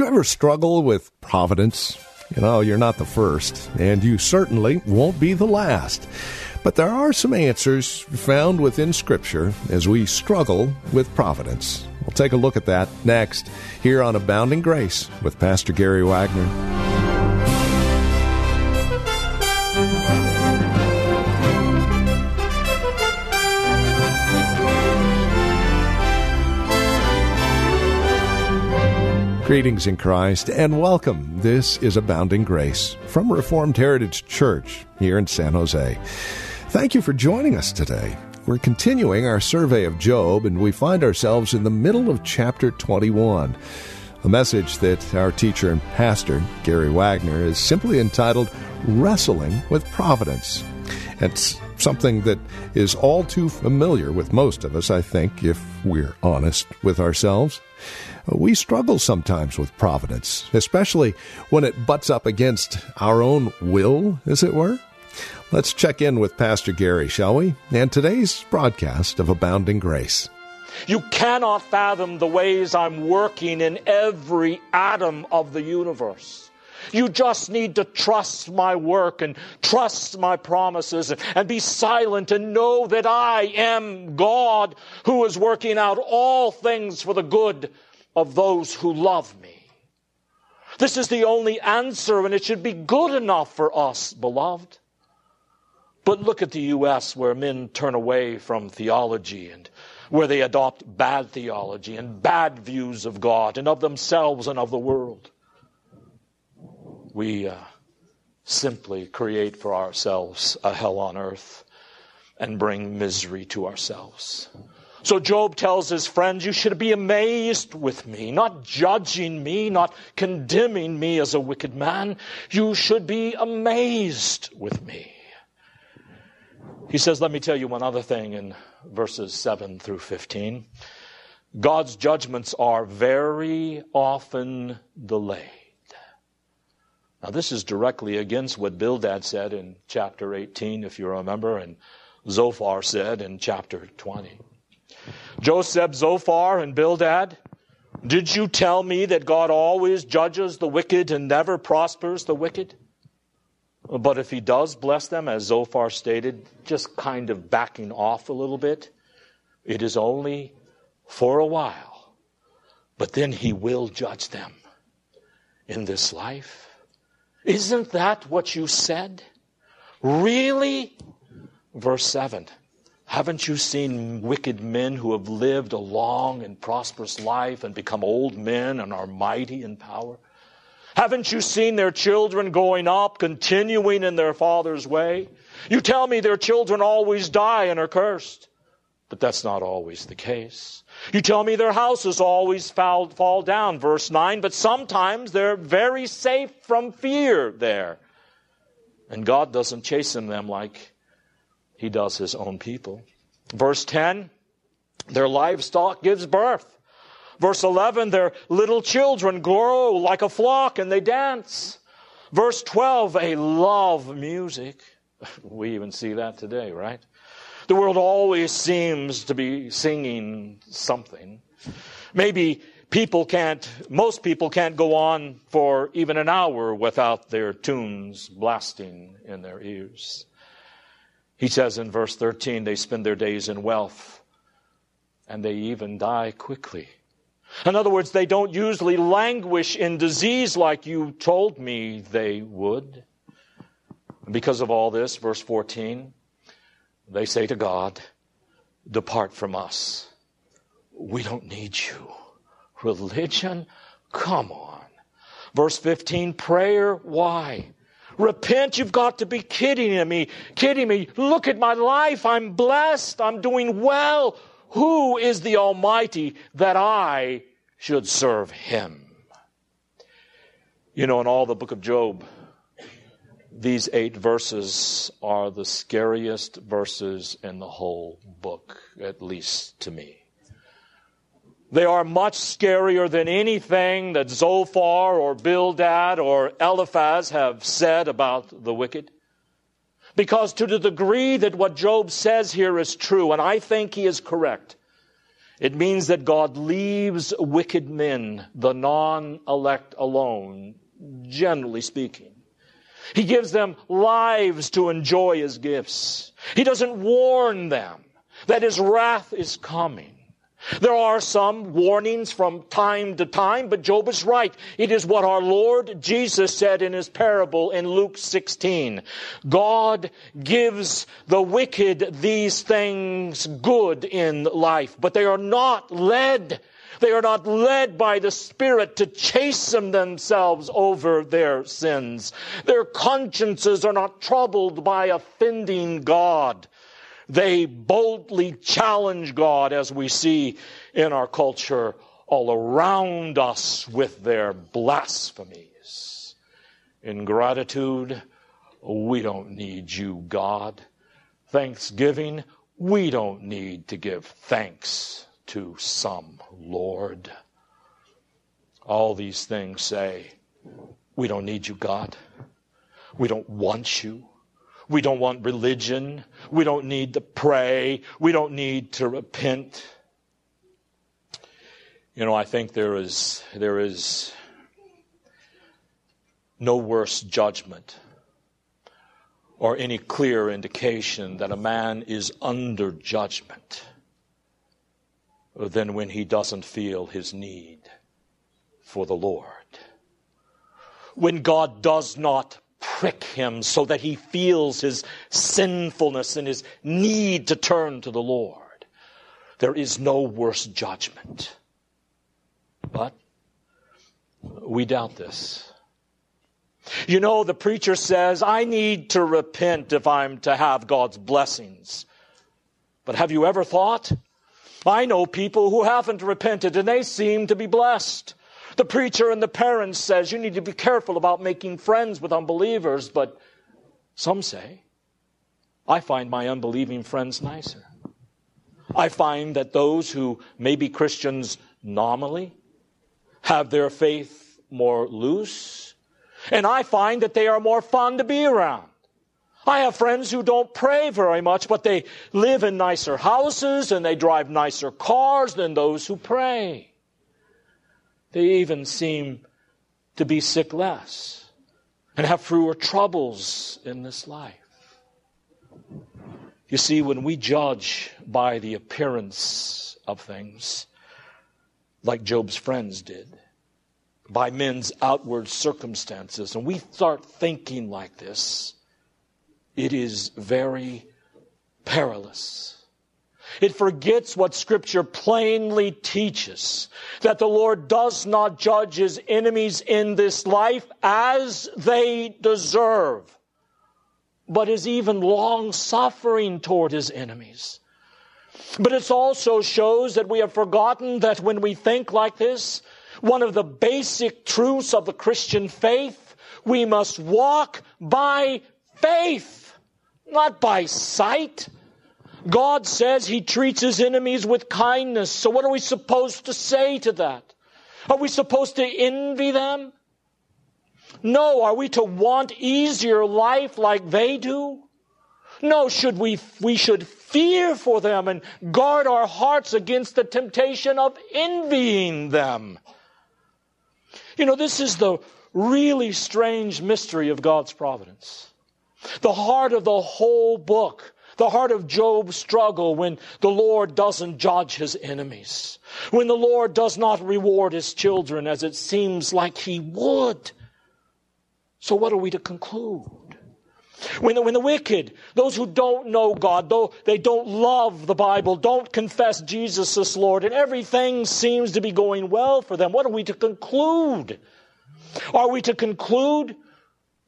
You ever struggle with providence? You know, you're not the first, and you certainly won't be the last. But there are some answers found within Scripture as we struggle with providence. We'll take a look at that next here on Abounding Grace with Pastor Gary Wagner. Greetings in Christ and welcome. This is Abounding Grace from Reformed Heritage Church here in San Jose. Thank you for joining us today. We're continuing our survey of Job and we find ourselves in the middle of chapter 21. A message that our teacher and pastor, Gary Wagner, is simply entitled Wrestling with Providence. It's something that is all too familiar with most of us, I think, if we're honest with ourselves. We struggle sometimes with providence, especially when it butts up against our own will, as it were. Let's check in with Pastor Gary, shall we? And today's broadcast of Abounding Grace. You cannot fathom the ways I'm working in every atom of the universe. You just need to trust my work and trust my promises and, be silent and know that I am God who is working out all things for the good of those who love me. This is the only answer, and it should be good enough for us, beloved. But look at the U.S., where men turn away from theology and where they adopt bad theology and bad views of God and of themselves and of the world. We uh, simply create for ourselves a hell on earth and bring misery to ourselves. So Job tells his friends, You should be amazed with me, not judging me, not condemning me as a wicked man. You should be amazed with me. He says, Let me tell you one other thing in verses 7 through 15. God's judgments are very often delayed. Now, this is directly against what Bildad said in chapter 18, if you remember, and Zophar said in chapter 20. Joseph, Zophar, and Bildad, did you tell me that God always judges the wicked and never prospers the wicked? But if he does bless them, as Zophar stated, just kind of backing off a little bit, it is only for a while. But then he will judge them in this life. Isn't that what you said? Really? Verse 7. Haven't you seen wicked men who have lived a long and prosperous life and become old men and are mighty in power? Haven't you seen their children going up, continuing in their father's way? You tell me their children always die and are cursed. But that's not always the case. You tell me their houses always fall, fall down, verse 9, but sometimes they're very safe from fear there. And God doesn't chasten them like he does his own people. Verse 10, their livestock gives birth. Verse 11, their little children grow like a flock and they dance. Verse 12, they love music. We even see that today, right? The world always seems to be singing something. Maybe people can't, most people can't go on for even an hour without their tunes blasting in their ears. He says in verse 13, they spend their days in wealth and they even die quickly. In other words, they don't usually languish in disease like you told me they would. Because of all this, verse 14, they say to God, Depart from us. We don't need you. Religion? Come on. Verse 15, prayer? Why? Repent, you've got to be kidding me. Kidding me. Look at my life. I'm blessed. I'm doing well. Who is the Almighty that I should serve Him? You know, in all the book of Job, these eight verses are the scariest verses in the whole book, at least to me. They are much scarier than anything that Zophar or Bildad or Eliphaz have said about the wicked. Because to the degree that what Job says here is true, and I think he is correct, it means that God leaves wicked men, the non elect, alone, generally speaking. He gives them lives to enjoy his gifts. He doesn't warn them that his wrath is coming. There are some warnings from time to time, but Job is right. It is what our Lord Jesus said in his parable in Luke 16. God gives the wicked these things good in life, but they are not led they are not led by the Spirit to chasten themselves over their sins. Their consciences are not troubled by offending God. They boldly challenge God as we see in our culture all around us with their blasphemies. In gratitude, we don't need you, God. Thanksgiving, we don't need to give thanks to some Lord. All these things say, we don't need you, God. We don't want you. We don't want religion. We don't need to pray. We don't need to repent. You know, I think there is, there is no worse judgment or any clear indication that a man is under judgment than when he doesn't feel his need for the Lord. When God does not prick him so that he feels his sinfulness and his need to turn to the Lord. There is no worse judgment. But we doubt this. You know, the preacher says, I need to repent if I'm to have God's blessings. But have you ever thought? I know people who haven't repented and they seem to be blessed. The preacher and the parents says you need to be careful about making friends with unbelievers, but some say, I find my unbelieving friends nicer. I find that those who may be Christians nominally have their faith more loose, and I find that they are more fun to be around. I have friends who don't pray very much, but they live in nicer houses and they drive nicer cars than those who pray. They even seem to be sick less and have fewer troubles in this life. You see, when we judge by the appearance of things, like Job's friends did, by men's outward circumstances, and we start thinking like this, it is very perilous. It forgets what Scripture plainly teaches that the Lord does not judge his enemies in this life as they deserve, but is even long suffering toward his enemies. But it also shows that we have forgotten that when we think like this, one of the basic truths of the Christian faith, we must walk by faith, not by sight. God says he treats his enemies with kindness. So what are we supposed to say to that? Are we supposed to envy them? No. Are we to want easier life like they do? No, should we, we should fear for them and guard our hearts against the temptation of envying them. You know, this is the really strange mystery of God's providence. The heart of the whole book the heart of Job struggle when the Lord doesn't judge his enemies, when the Lord does not reward his children as it seems like he would. So, what are we to conclude? When the, when the wicked, those who don't know God, though they don't love the Bible, don't confess Jesus as Lord, and everything seems to be going well for them, what are we to conclude? Are we to conclude?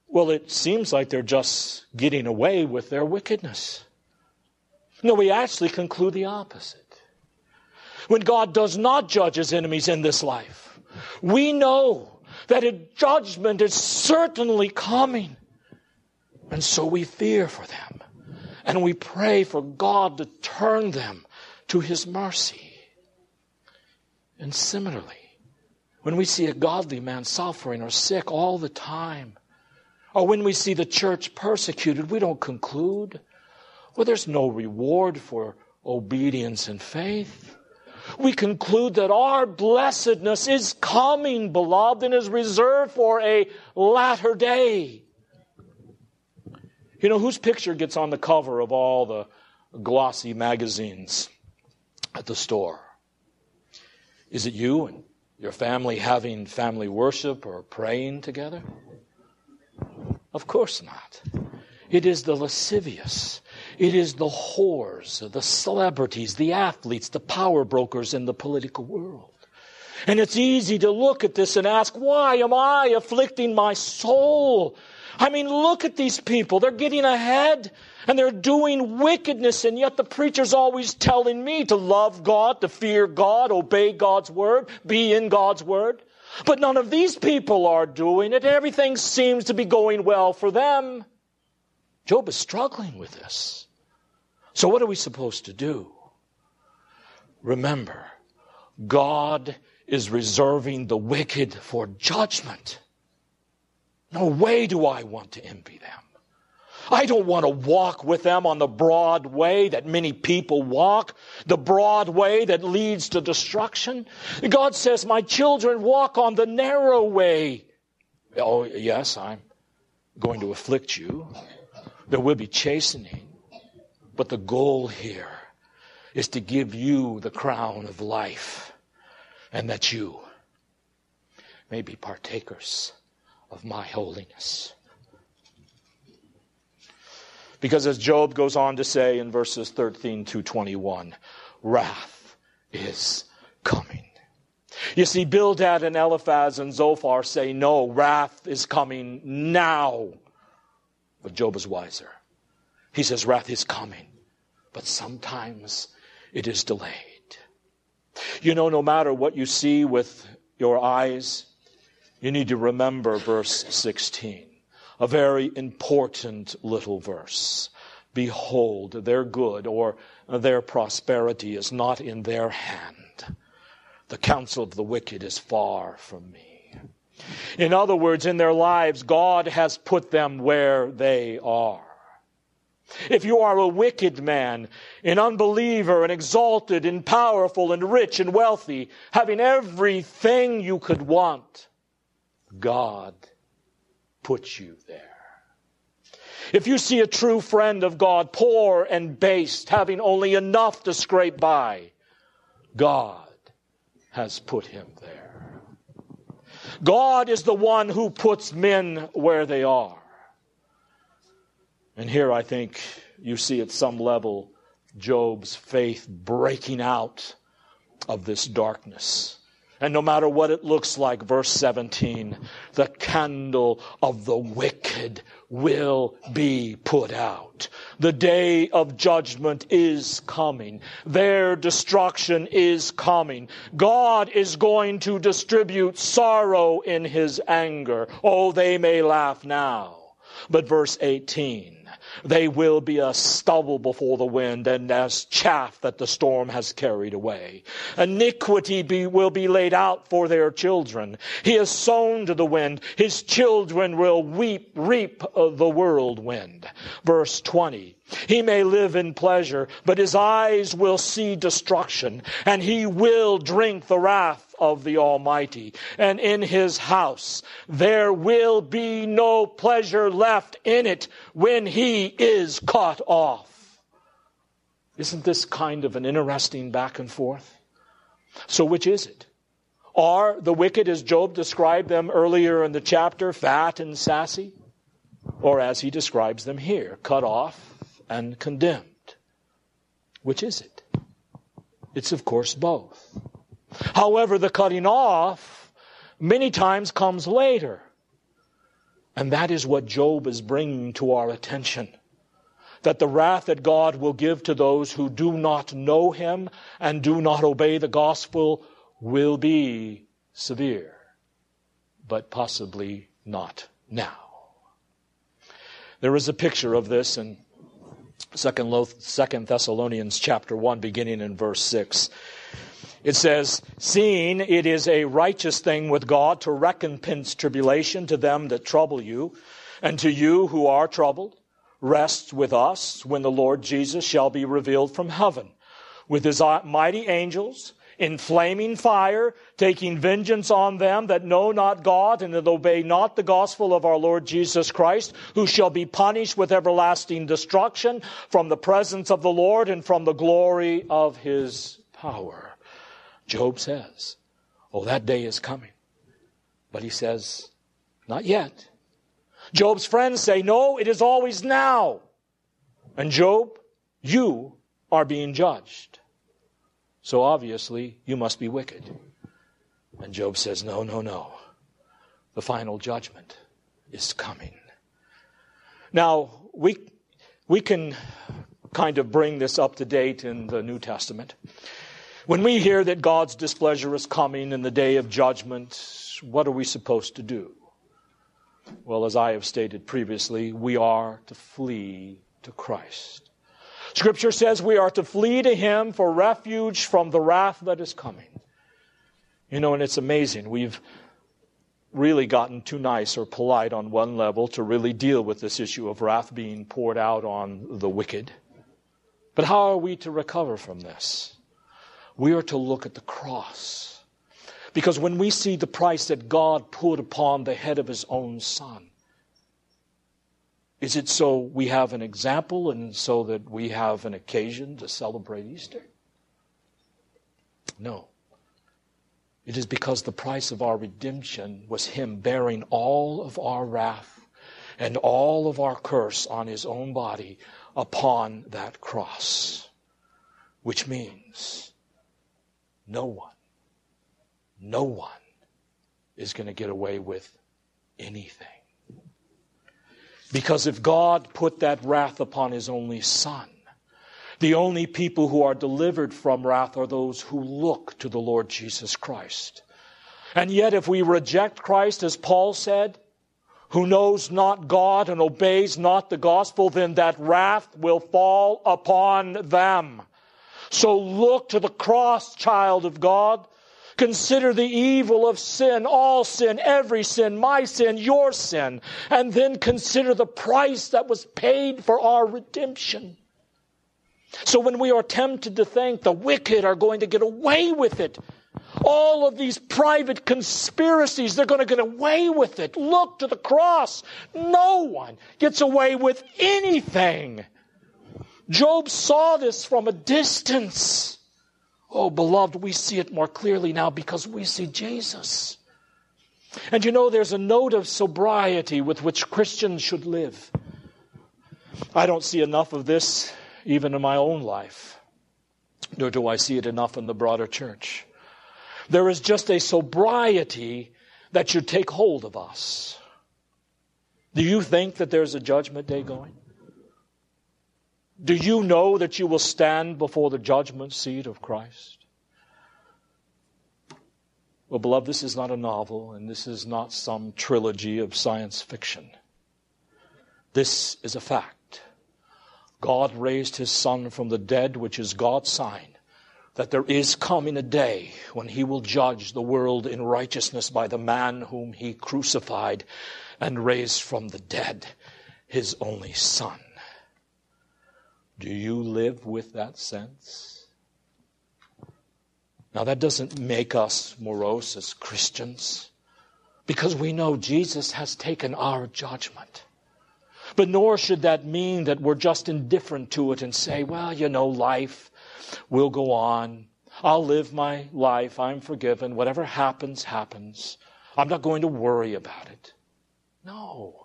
Well, it seems like they're just getting away with their wickedness. No, we actually conclude the opposite. When God does not judge his enemies in this life, we know that a judgment is certainly coming. And so we fear for them. And we pray for God to turn them to His mercy. And similarly, when we see a godly man suffering or sick all the time, or when we see the church persecuted, we don't conclude, well, there's no reward for obedience and faith. We conclude that our blessedness is coming, beloved, and is reserved for a latter day. You know, whose picture gets on the cover of all the glossy magazines at the store? Is it you and your family having family worship or praying together? Of course not. It is the lascivious. It is the whores, the celebrities, the athletes, the power brokers in the political world. And it's easy to look at this and ask, why am I afflicting my soul? I mean, look at these people. They're getting ahead and they're doing wickedness, and yet the preacher's always telling me to love God, to fear God, obey God's word, be in God's word. But none of these people are doing it. Everything seems to be going well for them. Job is struggling with this. So, what are we supposed to do? Remember, God is reserving the wicked for judgment. No way do I want to envy them. I don't want to walk with them on the broad way that many people walk, the broad way that leads to destruction. God says, My children walk on the narrow way. Oh, yes, I'm going to afflict you. There will be chastening. But the goal here is to give you the crown of life and that you may be partakers of my holiness. Because as Job goes on to say in verses 13 to 21, wrath is coming. You see, Bildad and Eliphaz and Zophar say, no, wrath is coming now. But Job is wiser. He says, wrath is coming, but sometimes it is delayed. You know, no matter what you see with your eyes, you need to remember verse 16, a very important little verse. Behold, their good or their prosperity is not in their hand. The counsel of the wicked is far from me. In other words, in their lives, God has put them where they are. If you are a wicked man, an unbeliever, and exalted, and powerful, and rich, and wealthy, having everything you could want, God put you there. If you see a true friend of God, poor and based, having only enough to scrape by, God has put him there. God is the one who puts men where they are. And here I think you see at some level Job's faith breaking out of this darkness. And no matter what it looks like, verse 17, the candle of the wicked will be put out. The day of judgment is coming. Their destruction is coming. God is going to distribute sorrow in his anger. Oh, they may laugh now. But verse 18, they will be as stubble before the wind and as chaff that the storm has carried away. Iniquity be, will be laid out for their children. He has sown to the wind. His children will weep, reap the whirlwind. Verse 20. He may live in pleasure, but his eyes will see destruction, and he will drink the wrath of the Almighty. And in his house there will be no pleasure left in it when he is cut off. Isn't this kind of an interesting back and forth? So, which is it? Are the wicked, as Job described them earlier in the chapter, fat and sassy? Or as he describes them here, cut off and condemned. Which is it? It's, of course, both. However, the cutting off many times comes later. And that is what Job is bringing to our attention. That the wrath that God will give to those who do not know Him and do not obey the gospel will be severe. but possibly not now. There is a picture of this in Second Thessalonians chapter 1, beginning in verse 6. It says, Seeing it is a righteous thing with God to recompense tribulation to them that trouble you, and to you who are troubled, rest with us when the Lord Jesus shall be revealed from heaven, with his uh, mighty angels in flaming fire, taking vengeance on them that know not God and that obey not the gospel of our Lord Jesus Christ, who shall be punished with everlasting destruction from the presence of the Lord and from the glory of his power. Job says, Oh, that day is coming. But he says, Not yet. Job's friends say, No, it is always now. And Job, you are being judged. So obviously, you must be wicked. And Job says, No, no, no. The final judgment is coming. Now, we, we can kind of bring this up to date in the New Testament. When we hear that God's displeasure is coming in the day of judgment, what are we supposed to do? Well, as I have stated previously, we are to flee to Christ. Scripture says we are to flee to Him for refuge from the wrath that is coming. You know, and it's amazing. We've really gotten too nice or polite on one level to really deal with this issue of wrath being poured out on the wicked. But how are we to recover from this? We are to look at the cross. Because when we see the price that God put upon the head of His own Son, is it so we have an example and so that we have an occasion to celebrate Easter? No. It is because the price of our redemption was Him bearing all of our wrath and all of our curse on His own body upon that cross. Which means no one, no one is going to get away with anything. Because if God put that wrath upon his only son, the only people who are delivered from wrath are those who look to the Lord Jesus Christ. And yet, if we reject Christ, as Paul said, who knows not God and obeys not the gospel, then that wrath will fall upon them. So look to the cross, child of God. Consider the evil of sin, all sin, every sin, my sin, your sin, and then consider the price that was paid for our redemption. So when we are tempted to think the wicked are going to get away with it, all of these private conspiracies, they're going to get away with it. Look to the cross. No one gets away with anything. Job saw this from a distance. Oh, beloved, we see it more clearly now because we see Jesus. And you know, there's a note of sobriety with which Christians should live. I don't see enough of this even in my own life, nor do I see it enough in the broader church. There is just a sobriety that should take hold of us. Do you think that there's a judgment day going? Do you know that you will stand before the judgment seat of Christ? Well, beloved, this is not a novel and this is not some trilogy of science fiction. This is a fact. God raised his Son from the dead, which is God's sign that there is coming a day when he will judge the world in righteousness by the man whom he crucified and raised from the dead, his only Son. Do you live with that sense? Now, that doesn't make us morose as Christians because we know Jesus has taken our judgment. But nor should that mean that we're just indifferent to it and say, well, you know, life will go on. I'll live my life. I'm forgiven. Whatever happens, happens. I'm not going to worry about it. No.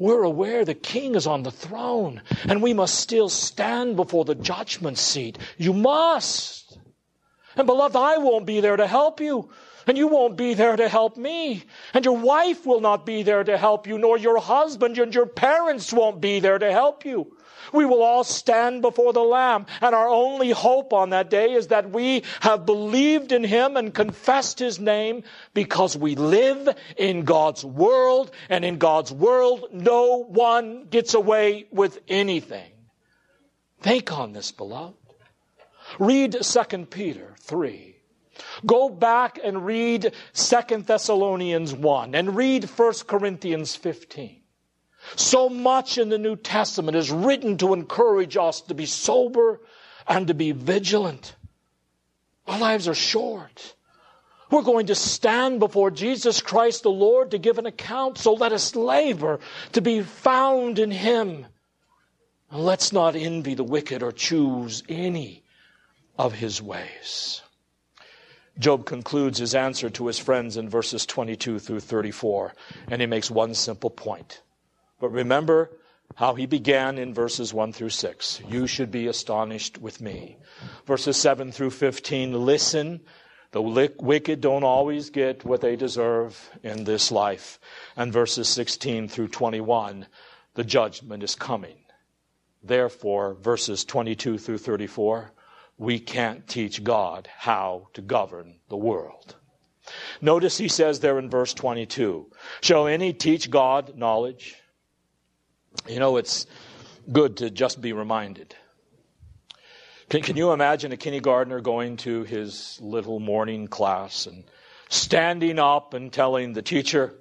We're aware the king is on the throne and we must still stand before the judgment seat. You must. And beloved, I won't be there to help you. And you won't be there to help me. And your wife will not be there to help you, nor your husband and your parents won't be there to help you. We will all stand before the Lamb. And our only hope on that day is that we have believed in Him and confessed His name because we live in God's world. And in God's world, no one gets away with anything. Think on this, beloved. Read 2 Peter 3. Go back and read 2 Thessalonians 1 and read 1 Corinthians 15. So much in the New Testament is written to encourage us to be sober and to be vigilant. Our lives are short. We're going to stand before Jesus Christ the Lord to give an account, so let us labor to be found in Him. And let's not envy the wicked or choose any of his ways. Job concludes his answer to his friends in verses 22 through 34, and he makes one simple point. But remember how he began in verses 1 through 6. You should be astonished with me. Verses 7 through 15, listen. The wicked don't always get what they deserve in this life. And verses 16 through 21, the judgment is coming. Therefore, verses 22 through 34, we can't teach God how to govern the world. Notice he says there in verse 22 Shall any teach God knowledge? You know, it's good to just be reminded. Can, can you imagine a kindergartner going to his little morning class and standing up and telling the teacher,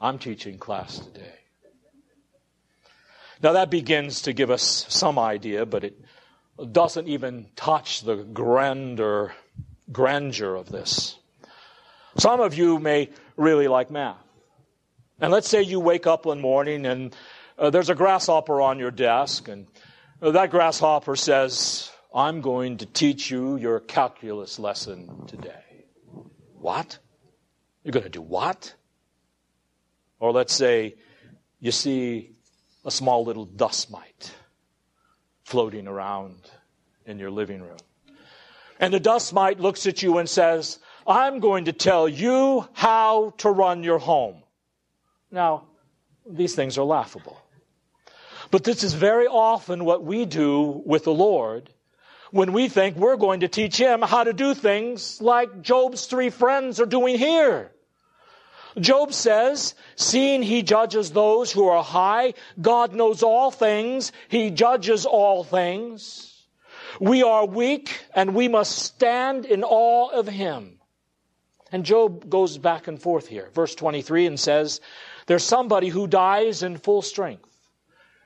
I'm teaching class today? Now that begins to give us some idea, but it doesn't even touch the grandeur, grandeur of this. Some of you may really like math. And let's say you wake up one morning and uh, there's a grasshopper on your desk, and uh, that grasshopper says, I'm going to teach you your calculus lesson today. What? You're going to do what? Or let's say you see a small little dust mite floating around in your living room. And the dust mite looks at you and says, I'm going to tell you how to run your home. Now, these things are laughable. But this is very often what we do with the Lord when we think we're going to teach him how to do things like Job's three friends are doing here. Job says, seeing he judges those who are high, God knows all things, he judges all things. We are weak and we must stand in awe of him. And Job goes back and forth here. Verse 23 and says, there's somebody who dies in full strength.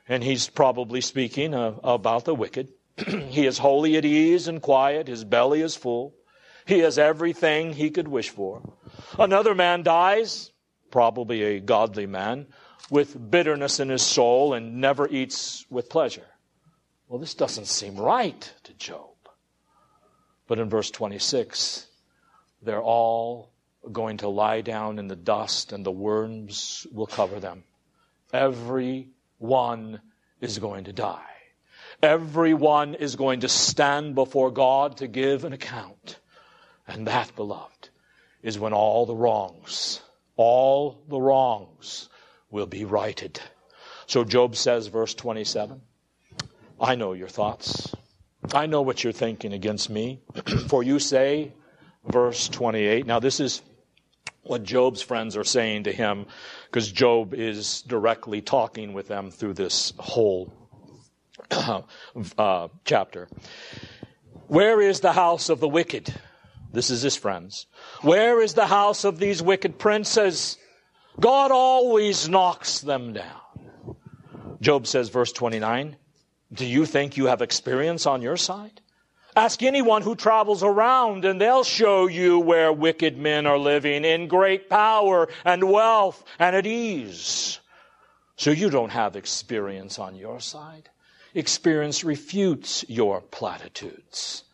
And he's probably speaking uh, about the wicked. he is wholly at ease and quiet. His belly is full. He has everything he could wish for. Another man dies, probably a godly man, with bitterness in his soul and never eats with pleasure. Well, this doesn't seem right to Job. But in verse 26, they're all going to lie down in the dust and the worms will cover them. Every one is going to die. Everyone is going to stand before God to give an account. And that, beloved, is when all the wrongs, all the wrongs will be righted. So Job says, verse 27, I know your thoughts. I know what you're thinking against me. For you say, verse 28, now this is what Job's friends are saying to him, because Job is directly talking with them through this whole uh, chapter. Where is the house of the wicked? This is his friends. Where is the house of these wicked princes? God always knocks them down. Job says, verse 29, Do you think you have experience on your side? Ask anyone who travels around and they'll show you where wicked men are living in great power and wealth and at ease. So you don't have experience on your side. Experience refutes your platitudes.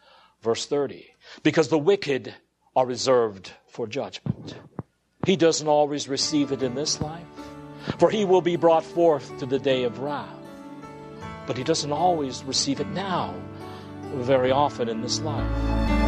Verse 30 because the wicked are reserved for judgment. He doesn't always receive it in this life, for he will be brought forth to the day of wrath. But he doesn't always receive it now, very often in this life.